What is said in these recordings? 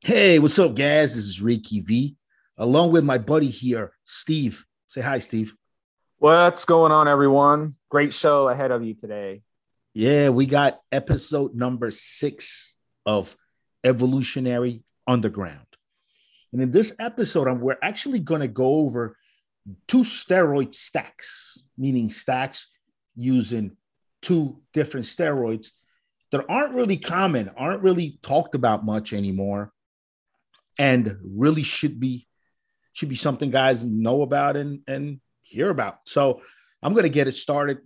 Hey, what's up, guys? This is Ricky V, along with my buddy here, Steve. Say hi, Steve. What's going on, everyone? Great show ahead of you today. Yeah, we got episode number six of Evolutionary Underground. And in this episode, we're actually going to go over two steroid stacks, meaning stacks using two different steroids that aren't really common, aren't really talked about much anymore, and really should be should be something guys know about and and hear about. So I'm gonna get it started.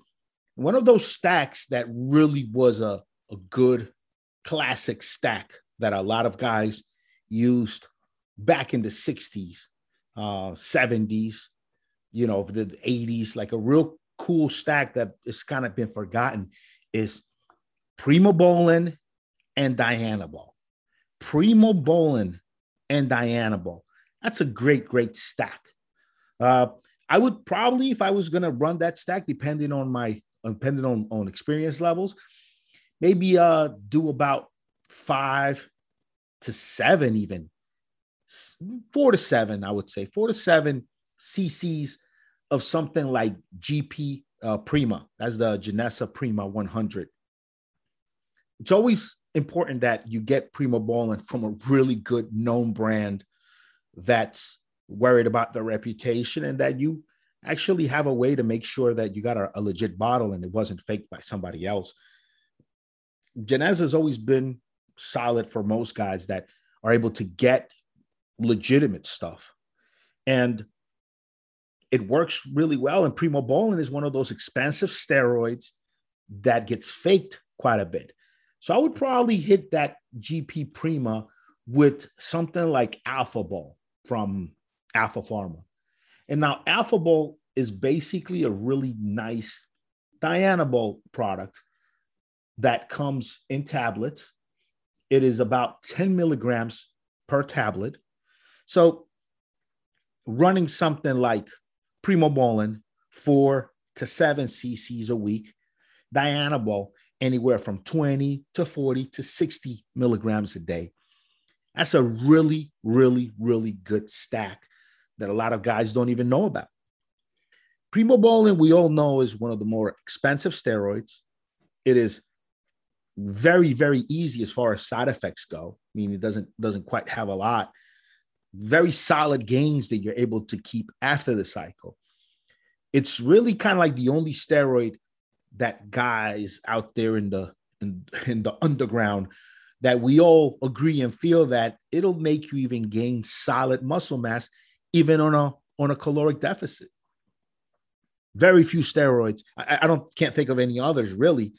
One of those stacks that really was a, a good classic stack that a lot of guys used back in the 60s, uh, 70s, you know, the 80s, like a real cool stack that is kind of been forgotten is Primobolan and Dianabol. Primo Bolin and Dianabol. That's a great, great stack. Uh, I would probably, if I was going to run that stack, depending on my, depending on, on experience levels, maybe uh, do about five to seven, even four to seven, I would say four to seven cc's of something like GP uh, Prima. That's the Geneza Prima 100 it's always important that you get Primobolan from a really good known brand that's worried about their reputation and that you actually have a way to make sure that you got a, a legit bottle and it wasn't faked by somebody else. Geneza has always been solid for most guys that are able to get legitimate stuff. And it works really well. And Primobolan is one of those expensive steroids that gets faked quite a bit. So I would probably hit that GP Prima with something like Alphabol from Alpha Pharma. And now Alphabol is basically a really nice Dianabol product that comes in tablets. It is about 10 milligrams per tablet. So running something like Primobolan, four to seven cc's a week, Dianabol anywhere from 20 to 40 to 60 milligrams a day. That's a really, really, really good stack that a lot of guys don't even know about. Primobolan, we all know, is one of the more expensive steroids. It is very, very easy as far as side effects go. I mean, it doesn't doesn't quite have a lot. Very solid gains that you're able to keep after the cycle. It's really kind of like the only steroid that guys out there in the in, in the underground that we all agree and feel that it'll make you even gain solid muscle mass even on a on a caloric deficit. Very few steroids. I, I don't can't think of any others really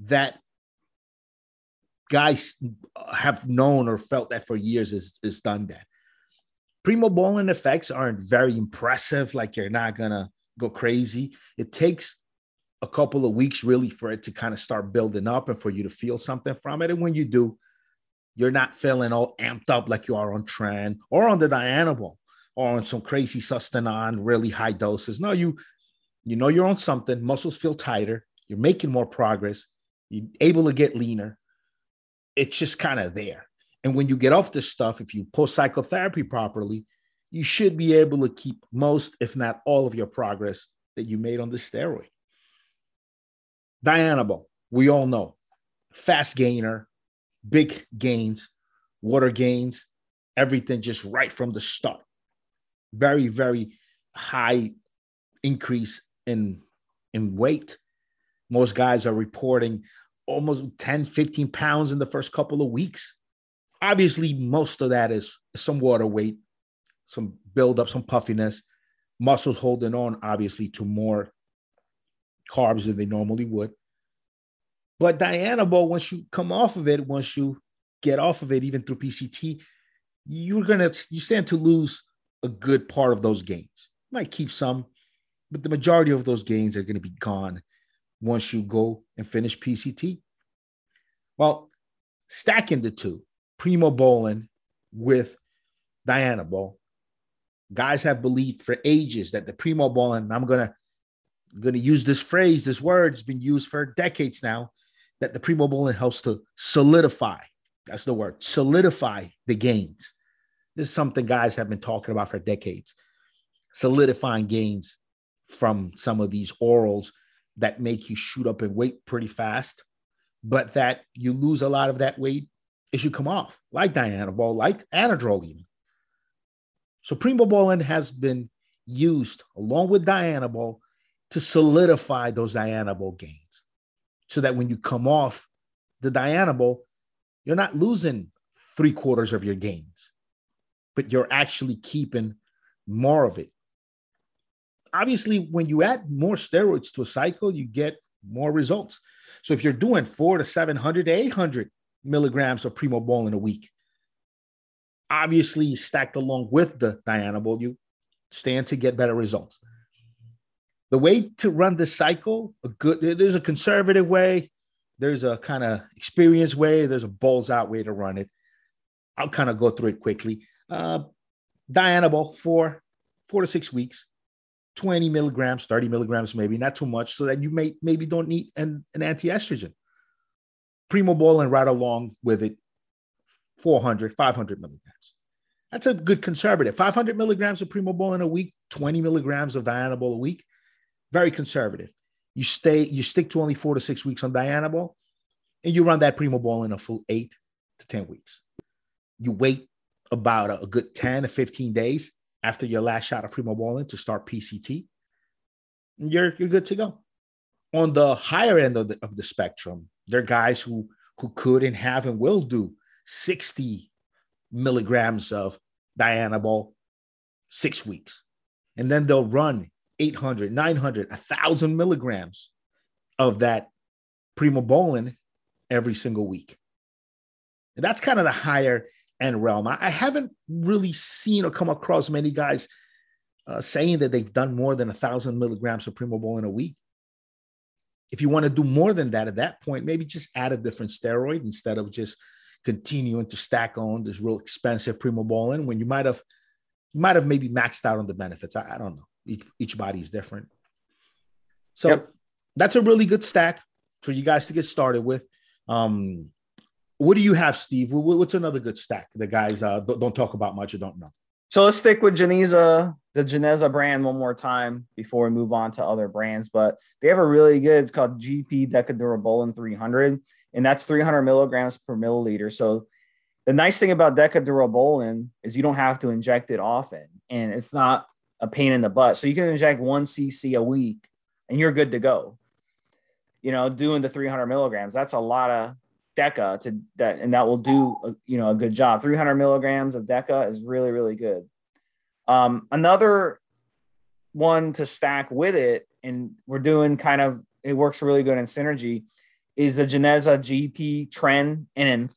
that guys have known or felt that for years is, is done that. Primobolan effects aren't very impressive like you're not gonna go crazy. It takes a couple of weeks really for it to kind of start building up and for you to feel something from it. And when you do, you're not feeling all amped up like you are on Tren or on the Dianabol or on some crazy Sustanon, really high doses. No, you you know you're on something. Muscles feel tighter. You're making more progress. You're able to get leaner. It's just kind of there. And when you get off this stuff, if you post cycle therapy properly, you should be able to keep most, if not all, of your progress that you made on the steroid. Dianabol, we all know, fast gainer, big gains, water gains, everything just right from the start. Very, very high increase in, in weight. Most guys are reporting almost 10, 15 pounds in the first couple of weeks. Obviously, most of that is some water weight, some buildup, some puffiness, muscles holding on, obviously, to more carbs than they normally would. But Diana Dianabol, once you come off of it, once you get off of it, even through PCT, you're gonna you stand to lose a good part of those gains. You might keep some, but the majority of those gains are to be gone once you go and finish PCT. Well, stacking the two, Primo Primobolan with Diana Dianabol, guys have believed for ages that the Primo Primobolan, I'm gonna gonna use this phrase, this word has been used for decades now, that the Primobolan helps to solidify That's the word. Solidify the gains. This is something guys have been talking about for decades. Solidifying gains from some of these orals that make you shoot up in weight pretty fast, but that you lose a lot of that weight as you come off, like Dianabol, like Anadrol even. So Primobolan has been used along with Dianabol to solidify those Dianabol gains so that when you come off the Dianabol, you're not losing three quarters of your gains, but you're actually keeping more of it. Obviously, when you add more steroids to a cycle, you get more results. So if you're doing four to 700 to 800 milligrams of Primobolan in a week, obviously stacked along with the Dianabol, you stand to get better results. The way to run the cycle, a good there's a conservative way, there's a kind of experienced way, there's a balls out way to run it. I'll kind of go through it quickly. Uh, Dianabol for four to six weeks, 20 milligrams, 30 milligrams, maybe not too much, so that you may maybe don't need an, an anti-estrogen. Primobolan right along with it, 400, 500 milligrams. That's a good conservative. 500 milligrams of Primobolan a week, 20 milligrams of Dianabol a week. Very conservative. You stay, you stick to only four to six weeks on Dianabol, and you run that Primobolan a full eight to 10 weeks. You wait about a, a good 10 to 15 days after your last shot of primo Primobolan to start PCT. You're, you're good to go. On the higher end of the, of the spectrum, there are guys who, who could and have and will do 60 milligrams of Dianabol six weeks. And then they'll run 800, 900, 1,000 milligrams of that Primobolan every single week. And that's kind of the higher end realm. I, I haven't really seen or come across many guys uh, saying that they've done more than a thousand milligrams of Primobolan a week. If you want to do more than that at that point, maybe just add a different steroid instead of just continuing to stack on this real expensive Primobolan when you might have you might have maybe maxed out on the benefits. I, I don't know. Each, each body is different. So yep. that's a really good stack for you guys to get started with. Um, what do you have, Steve? What's another good stack that guys uh, don't talk about much or don't know? So let's stick with Geneza, the Geneza brand one more time before we move on to other brands. But they have a really good, it's called GP Decadurabolin 300 and that's 300 milligrams per milliliter. So the nice thing about Decadurabolin is you don't have to inject it often, and it's not a pain in the butt. So you can inject one cc a week, and you're good to go. You know, doing the 300 milligrams, that's a lot of Deca to that, and that will do a, you know a good job. 300 milligrams of Deca is really really good. Um, another one to stack with it, and we're doing kind of it works really good in synergy is the Geneza GP Tren Enanth,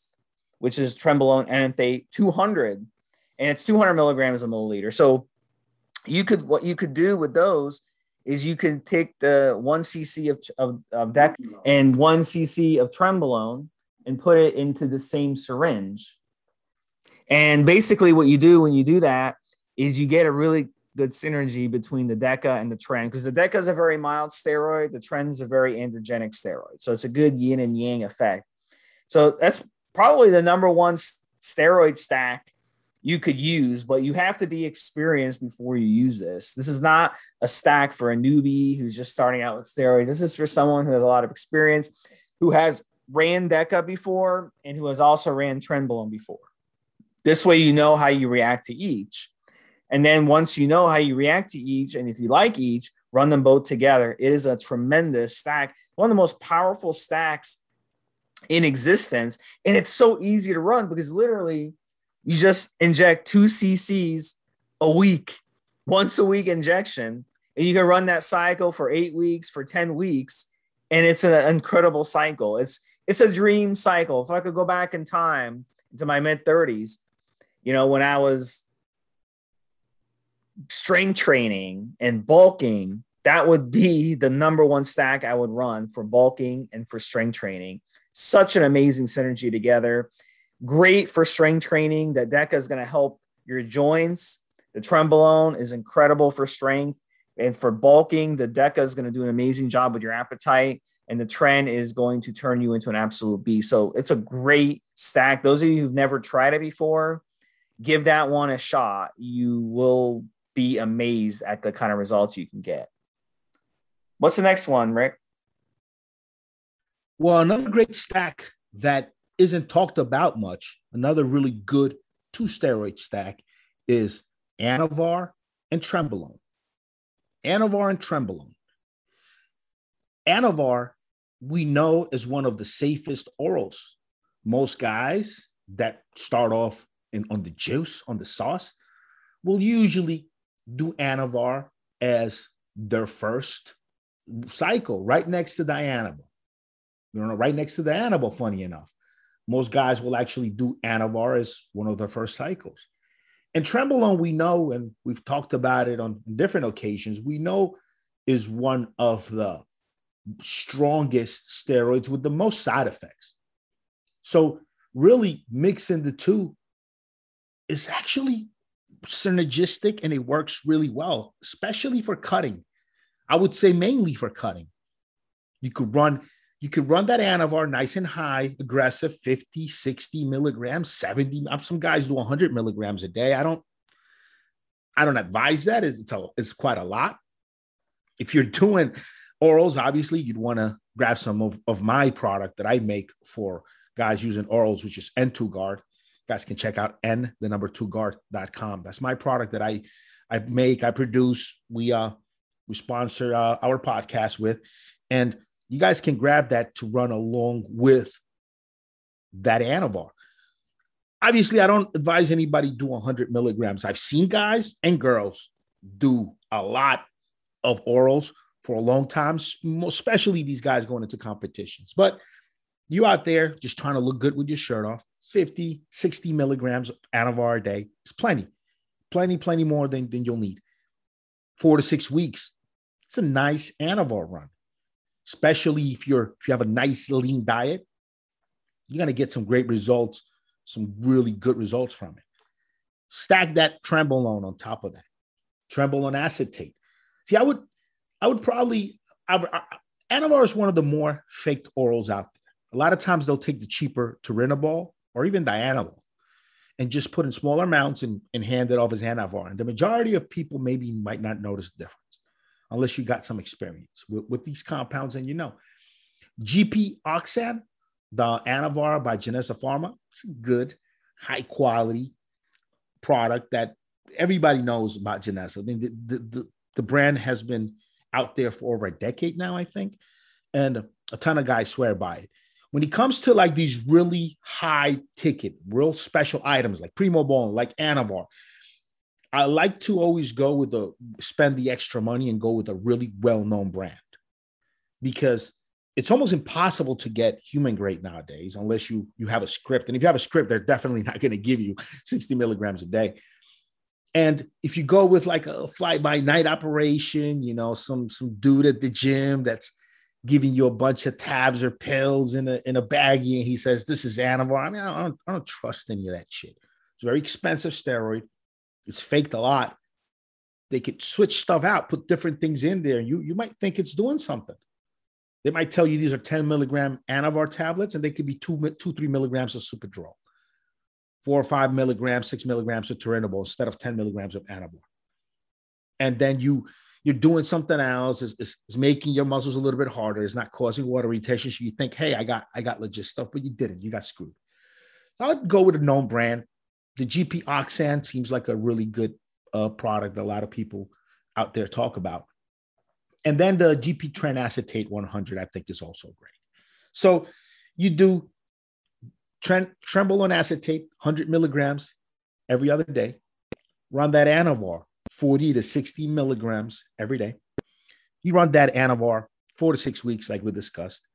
which is Trenbolone Enanthate 200, and it's 200 milligrams a milliliter. So you could what you could do with those is you could take the one cc of, of, of deck mm-hmm. and one cc of Trenbolone and put it into the same syringe. And basically, what you do when you do that is you get a really good synergy between the DECA and the Tren because the DECA is a very mild steroid, the Tren is a very androgenic steroid. So it's a good yin and yang effect. So that's probably the number one steroid stack you could use, but you have to be experienced before you use this. This is not a stack for a newbie who's just starting out with steroids. This is for someone who has a lot of experience, who has ran DECA before, and who has also ran Trenbolone before. This way, you know how you react to each. And then once you know how you react to each, and if you like each, run them both together. It is a tremendous stack, one of the most powerful stacks in existence. And it's so easy to run because literally you just inject two cc's a week, once a week injection, and you can run that cycle for eight weeks, for 10 weeks. And it's an incredible cycle. It's it's a dream cycle. If I could go back in time to my mid 30s, you know, when I was strength training and bulking, that would be the number one stack I would run for bulking and for strength training. Such an amazing synergy together. Great for strength training. That DECA is going to help your joints. The Trenbolone is incredible for strength. And for bulking, the DECA is going to do an amazing job with your appetite. and the Tren is going to turn you into an absolute beast. So it's a great stack. Those of you who've never tried it before, give that one a shot. You will be amazed at the kind of results you can get. What's the next one, Rick? Well, another great stack that isn't talked about much, another really good two steroid stack is Anavar and Trenbolone. Anavar and Trenbolone. Anavar, we know, is one of the safest orals. Most guys that start off in, on the juice, on the sauce, will usually do Anavar as their first cycle, right next to Dianabol. You know, right next to the Anabol, funny enough. Most guys will actually do Anavar as one of their first cycles. And Trenbolone, we know, and we've talked about it on different occasions, we know is one of the strongest steroids with the most side effects. So, really mixing the two is actually synergistic and it works really well, especially for cutting. I would say mainly for cutting. You could run you could run that anavar nice and high, aggressive, 50, 60 milligrams, 70. Some guys do 100 milligrams a day. I don't, I don't advise that. It's, a, it's quite a lot. If you're doing orals, obviously you'd want to grab some of, of my product that I make for guys using orals, which is N2 guard. guys can check out N, the number two guard.com. That's my product that I, I make, I produce. We, uh, we sponsor uh, our podcast with, and you guys can grab that to run along with that Anavar. Obviously, I don't advise anybody do 100 milligrams. I've seen guys and girls do a lot of orals for a long time, especially these guys going into competitions. But you out there just trying to look good with your shirt off, 50, 60 milligrams of Anavar a day is plenty, plenty, plenty more than, than you'll need. Four to six weeks. It's a nice Anavar run especially if you're if you have a nice lean diet, you're gonna get some great results, some really good results from it. Stack that trenbolone on top of that, trenbolone acetate. See, I would, I would probably, I, Anavar is one of the more faked orals out there. A lot of times they'll take the cheaper Turinabol or even Dianabol and just put in smaller amounts and, and hand it off as Anavar. And the majority of people maybe might not notice the difference unless you got some experience with, with these compounds and you know. GP Oxan, the Anavar by Geneza Pharma, it's a good, high quality product that everybody knows about Geneza. I mean, the, the, the, the brand has been out there for over a decade now, I think, and a ton of guys swear by it. When it comes to like these really high ticket, real special items like Primobolan, like Anavar, I like to always go with the spend the extra money and go with a really well-known brand because it's almost impossible to get human grade nowadays unless you you have a script. And if you have a script, they're definitely not going to give you 60 milligrams a day. And if you go with like a fly by night operation, you know, some some dude at the gym that's giving you a bunch of tabs or pills in a in a baggie, and he says this is Anavar. I mean, I don't, I don't trust any of that shit. It's very expensive steroid. It's faked a lot. They could switch stuff out, put different things in there. You you might think it's doing something. They might tell you these are 10 milligram Anavar tablets, and they could be two, two, three milligrams of Superdrol, four or five milligrams, six milligrams of Turinabol instead of 10 milligrams of Anavar. And then you you're doing something else, is is making your muscles a little bit harder, it's not causing water retention. So you think, hey, I got I got legit stuff, but you didn't, you got screwed. So I'd go with a known brand the GP Oxan seems like a really good uh, product. A lot of people out there talk about. And then the GP Tren Acetate 100, I think, is also great. So you do Tren- Trenbolone acetate, 100 milligrams every other day. Run that Anavar, 40 to 60 milligrams every day. You run that Anavar four to six weeks, like we discussed.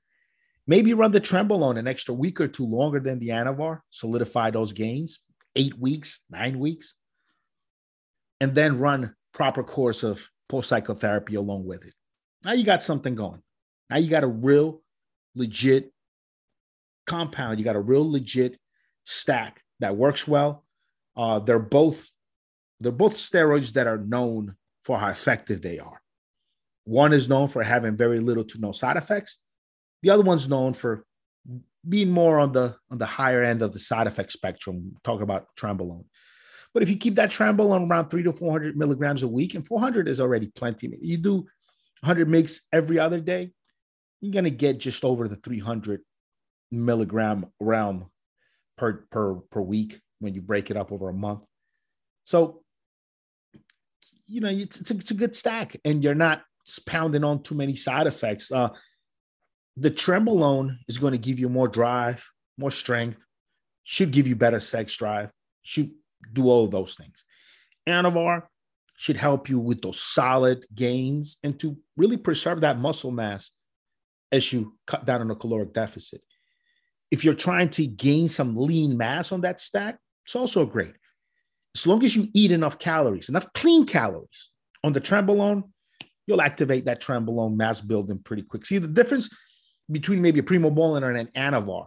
Maybe run the Trenbolone an extra week or two longer than the Anavar, solidify those gains eight weeks, nine weeks, and then run proper course of post cycle therapy along with it. Now you got something going. Now you got a real legit compound. You got a real legit stack that works well. Uh, they're both they're both steroids that are known for how effective they are. One is known for having very little to no side effects. The other one's known for being more on the on the higher end of the side effect spectrum. Talk about trenbolone. But if you keep that trenbolone around three to 400 milligrams a week, and 400 is already plenty. You do 100 mgs every other day, you're going to get just over the 300 milligram realm per, per, per week when you break it up over a month. So, you know, it's, it's, a, it's a good stack and you're not pounding on too many side effects. Uh, the trenbolone is going to give you more drive, more strength, should give you better sex drive, should do all those things. Anavar should help you with those solid gains and to really preserve that muscle mass as you cut down on a caloric deficit. If you're trying to gain some lean mass on that stack, it's also great. As long as you eat enough calories, enough clean calories on the trenbolone, you'll activate that trenbolone mass building pretty quick. See the difference between maybe a primobolan and an anavar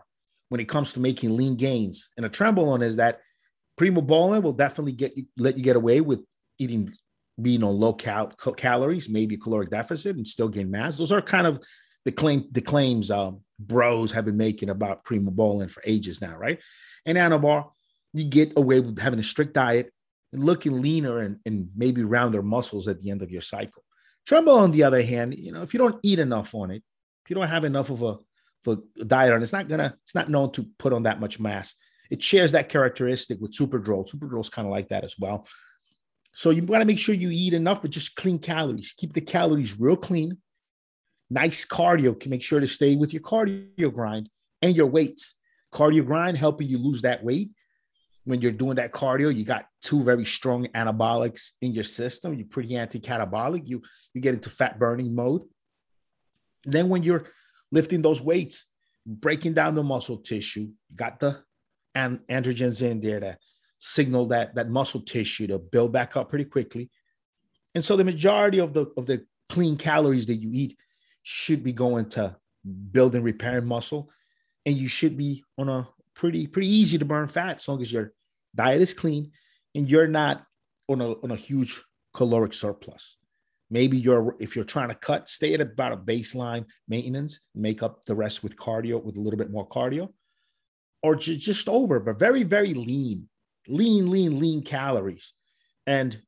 when it comes to making lean gains. And a trenbolone is that primobolan will definitely get you, let you get away with eating being on low cal- calories, maybe caloric deficit, and still gain mass. Those are kind of the claim the claims um, bros have been making about primobolan for ages now, right? And anavar, you get away with having a strict diet and looking leaner and, and maybe rounder muscles at the end of your cycle. Tremble, on the other hand, you know, if you don't eat enough on it, you don't have enough of a, a diet on it's not gonna, it's not known to put on that much mass. It shares that characteristic with Superdrol. Superdrol is kind of like that as well. So you got to make sure you eat enough, but just clean calories. Keep the calories real clean. Nice cardio can make sure to stay with your cardio grind and your weights. Cardio grind helping you lose that weight. When you're doing that cardio, you got two very strong anabolics in your system. You're pretty anti-catabolic. You you get into fat burning mode. Then when you're lifting those weights, breaking down the muscle tissue, got the and androgens in there that signal that that muscle tissue to build back up pretty quickly. And so the majority of the of the clean calories that you eat should be going to building repairing muscle. And you should be on a pretty, pretty easy to burn fat as long as your diet is clean and you're not on a on a huge caloric surplus. Maybe you're if you're trying to cut, stay at about a baseline maintenance, make up the rest with cardio, with a little bit more cardio, or just over, but very, very lean lean, lean, lean calories. And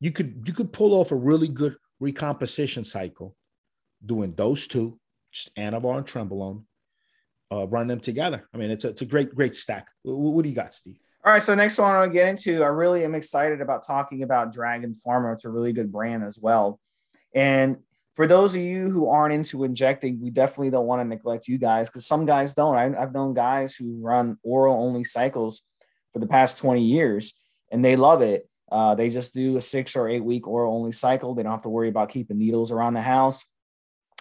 you could you could pull off a really good recomposition cycle doing those two, just Anavar and Trenbolone, uh, run them together. I mean, it's a, it's a great, great stack. What, what do you got, Steve? All right, so next one I want to get into, I really am excited about talking about Dragon Pharma. It's a really good brand as well. And for those of you who aren't into injecting, we definitely don't want to neglect you guys because some guys don't. I, have known guys who run oral only cycles for the past 20 years and they love it. Uh, they just do a six or eight week oral only cycle. They don't have to worry about keeping needles around the house.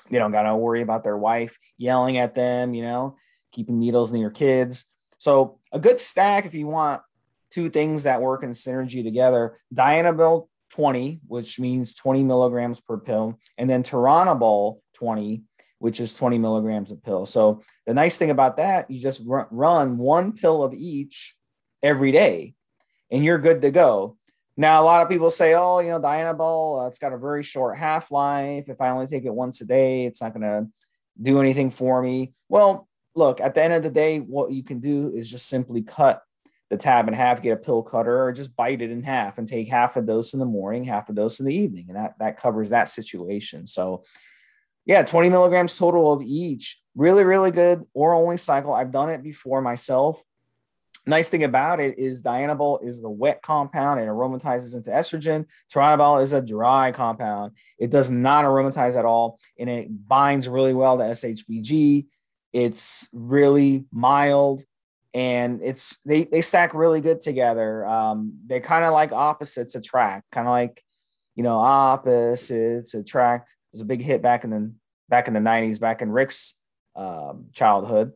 They don't got to worry about their wife yelling at them, you know, keeping needles in your kids. So, a good stack if you want two things that work in synergy together Dianabol 20, which means 20 milligrams per pill, and then Turinabol 20, which is 20 milligrams a pill. So, the nice thing about that, you just run one pill of each every day and you're good to go. Now, a lot of people say, oh, you know, Dianabol, uh, it's got a very short half life. If I only take it once a day, it's not going to do anything for me. Well, look, at the end of the day, what you can do is just simply cut the tab in half, get a pill cutter, or just bite it in half and take half a dose in the morning, half a dose in the evening. And that, that covers that situation. So, yeah, 20 milligrams total of each. Really, really good oral only cycle. I've done it before myself nice thing about it is Dianabol is the wet compound and aromatizes into estrogen. Turinabol is a dry compound. It does not aromatize at all and it binds really well to SHBG. It's really mild and it's they, they stack really good together. Um, they're kind of like opposites attract, kind of like you know opposites attract. It was a big hit back in the back in the 90s, back in Rick's um, childhood.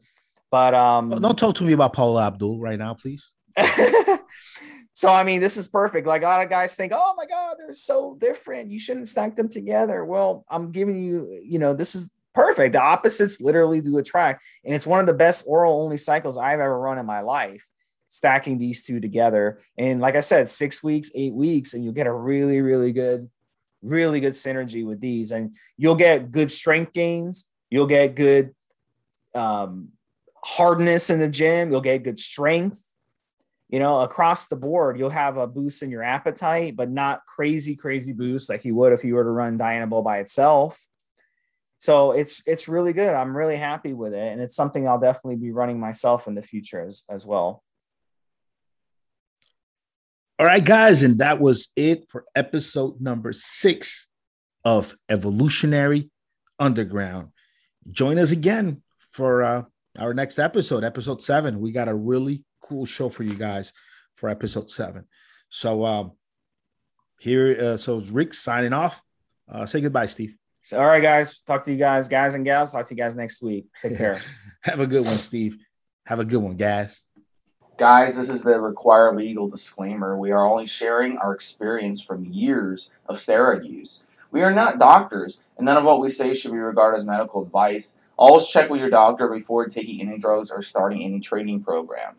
But um, don't talk to me about Paula Abdul right now, please. so I mean, this is perfect. Like a lot of guys think, oh my God, they're so different. You shouldn't stack them together. Well, I'm giving you, you know, this is perfect. The opposites literally do attract, and it's one of the best oral only cycles I've ever run in my life. Stacking these two together, and like I said, six weeks, eight weeks, and you'll get a really, really good, really good synergy with these, and you'll get good strength gains. You'll get good um, hardness in the gym. You'll get good strength. You know, across the board, you'll have a boost in your appetite, but not crazy, crazy boost like you would if you were to run Dianabol by itself. So it's it's really good. I'm really happy with it, and it's something I'll definitely be running myself in the future as as well. All right, guys, and that was it for episode number six of Evolutionary Underground. Join us again for uh, our next episode, episode seven. We got a really cool show for you guys for episode seven. So um, here, uh, so Rick signing off. Uh, say goodbye, Steve. So, all right, guys. Talk to you guys, guys and gals. Talk to you guys next week. Take care. Have a good one, Steve. Have a good one, guys. Guys, this is the required legal disclaimer. We are only sharing our experience from years of steroid use. We are not doctors, and none of what we say should be regarded as medical advice. Always check with your doctor before taking any drugs or starting any training program.